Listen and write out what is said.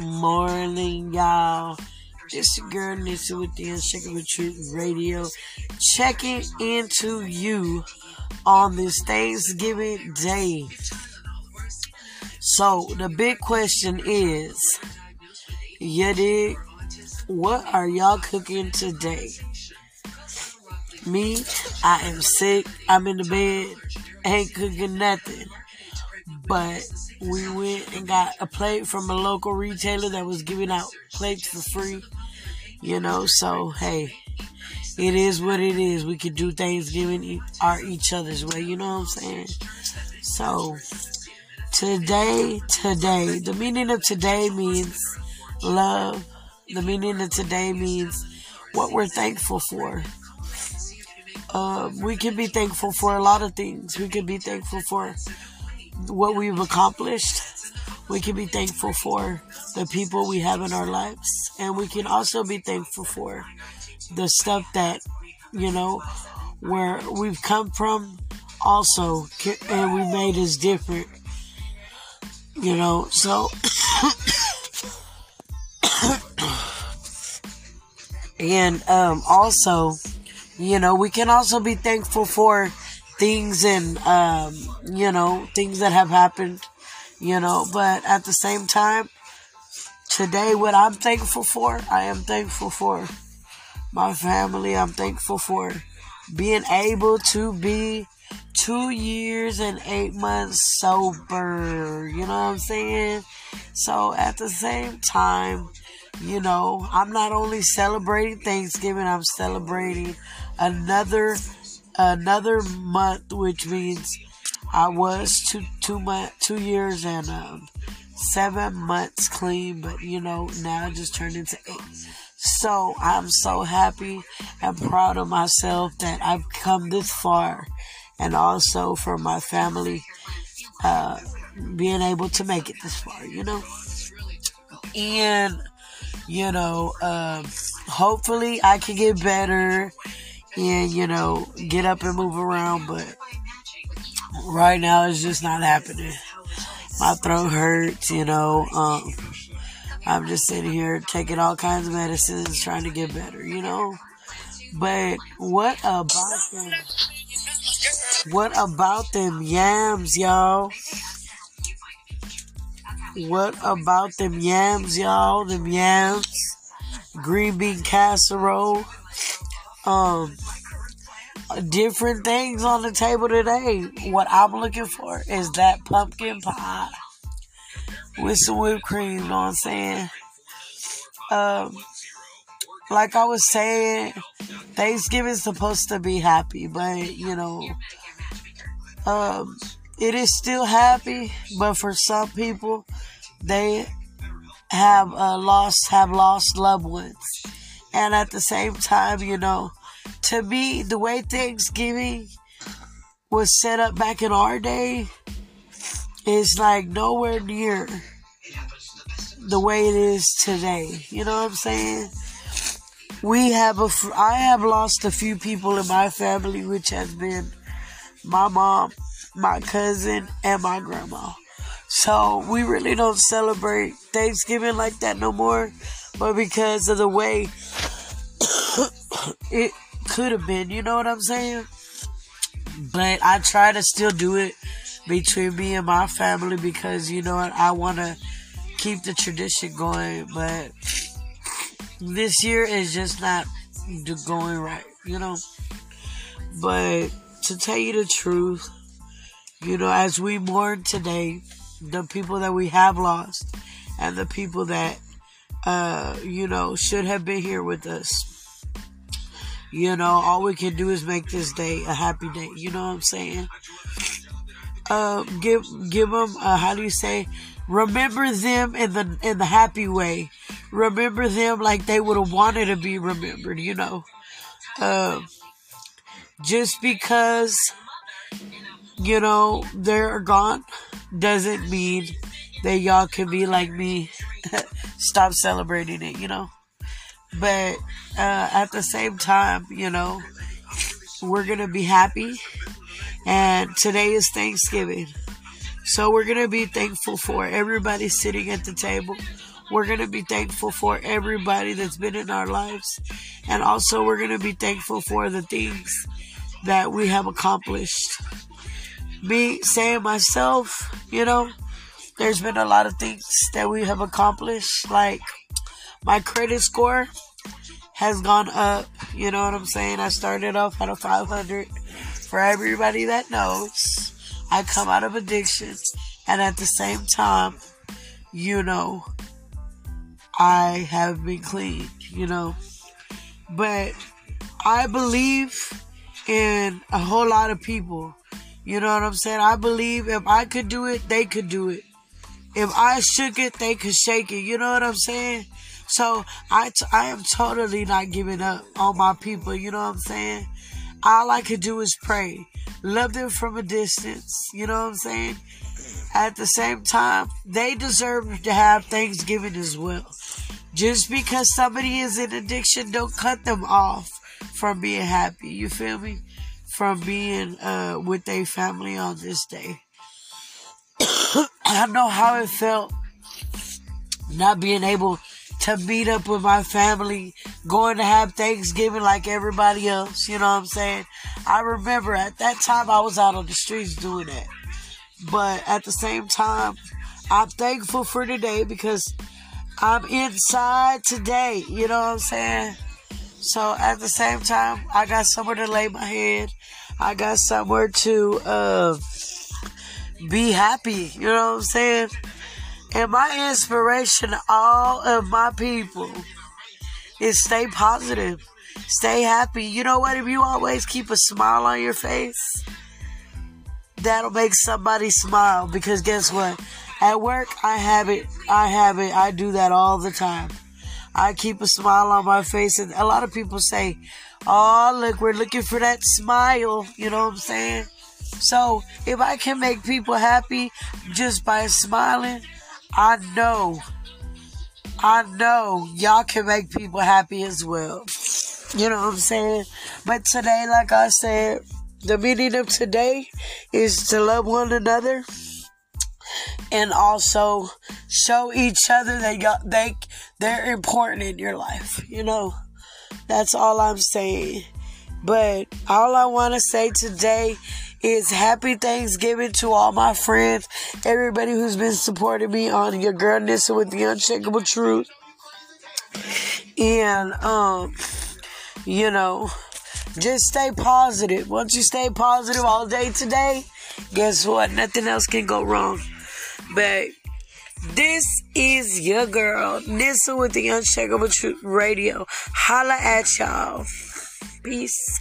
morning, y'all. This your girl Nissa with the Unshakable Truth Radio, checking into you on this Thanksgiving Day. So the big question is, you? What are y'all cooking today? Me, I am sick. I'm in the bed. Ain't cooking nothing. But we went and got a plate from a local retailer that was giving out plates for free. You know, so hey, it is what it is. We could do Thanksgiving our each other's way. You know what I'm saying? So today, today, the meaning of today means love. The meaning of today means what we're thankful for. Uh, we can be thankful for a lot of things. We can be thankful for what we've accomplished. We can be thankful for the people we have in our lives. And we can also be thankful for the stuff that, you know, where we've come from also and we made us different. You know, so. and um, also, you know, we can also be thankful for things and, um, you know, things that have happened, you know, but at the same time, today, what I'm thankful for, I am thankful for my family. I'm thankful for being able to be two years and eight months sober. You know what I'm saying? So at the same time, you know, I'm not only celebrating Thanksgiving, I'm celebrating another another month, which means I was two two month two years and um, seven months clean, but you know now I just turned into eight. So I'm so happy and proud of myself that I've come this far, and also for my family uh, being able to make it this far. You know, and you know, uh, hopefully I can get better and you know get up and move around but right now it's just not happening. My throat hurts you know um, i'm just sitting here taking all kinds of medicines trying to get better you know? But what about them? What about them yams y'all? What about them yams y'all? Them yams? Green bean casserole um different things on the table today. What I'm looking for is that pumpkin pie with some whipped cream, you know what I'm saying? Um like I was saying, Thanksgiving's supposed to be happy, but you know, um, it is still happy, but for some people, they have uh, lost have lost loved ones, and at the same time, you know, to me, the way Thanksgiving was set up back in our day is like nowhere near the way it is today. You know what I'm saying? We have a, I have lost a few people in my family, which has been my mom, my cousin, and my grandma. So we really don't celebrate Thanksgiving like that no more. But because of the way it could have been, you know what I'm saying? But I try to still do it between me and my family because you know what I want to keep the tradition going. But this year is just not going right, you know. But to tell you the truth, you know, as we mourn today, the people that we have lost and the people that uh, you know, should have been here with us. You know, all we can do is make this day a happy day. You know what I'm saying? Uh, give give them uh, how do you say? Remember them in the in the happy way. Remember them like they would have wanted to be remembered. You know, uh, just because you know they're gone doesn't mean that y'all can be like me. Stop celebrating it. You know. But uh, at the same time, you know, we're going to be happy. And today is Thanksgiving. So we're going to be thankful for everybody sitting at the table, we're going to be thankful for everybody that's been in our lives. And also, we're going to be thankful for the things that we have accomplished. Me saying myself, you know, there's been a lot of things that we have accomplished. Like my credit score has gone up. You know what I'm saying? I started off at a 500. For everybody that knows, I come out of addiction. And at the same time, you know, I have been clean, you know. But I believe in a whole lot of people. You know what I'm saying? I believe if I could do it, they could do it. If I shook it, they could shake it. You know what I'm saying? So I, t- I am totally not giving up on my people. You know what I'm saying? All I could do is pray. Love them from a distance. You know what I'm saying? At the same time, they deserve to have Thanksgiving as well. Just because somebody is in addiction, don't cut them off from being happy. You feel me? From being uh, with their family on this day. I know how it felt not being able to meet up with my family, going to have Thanksgiving like everybody else. You know what I'm saying? I remember at that time I was out on the streets doing that. But at the same time, I'm thankful for today because I'm inside today. You know what I'm saying? So at the same time, I got somewhere to lay my head. I got somewhere to uh, be happy. You know what I'm saying? And my inspiration to all of my people is stay positive, stay happy. You know what? If you always keep a smile on your face, that'll make somebody smile. Because guess what? At work, I have it. I have it. I do that all the time. I keep a smile on my face, and a lot of people say, "Oh, look, we're looking for that smile." You know what I'm saying? So if I can make people happy just by smiling, I know, I know y'all can make people happy as well. You know what I'm saying? But today, like I said, the meaning of today is to love one another and also show each other that y'all, they they're important in your life. You know, that's all I'm saying. But all I want to say today is happy Thanksgiving to all my friends, everybody who's been supporting me on your girl Nissa with the unshakable truth. And um, you know, just stay positive. Once you stay positive all day today, guess what? Nothing else can go wrong. But this is your girl, Nissa with the Unshakable Truth Radio. Holla at y'all. Peace.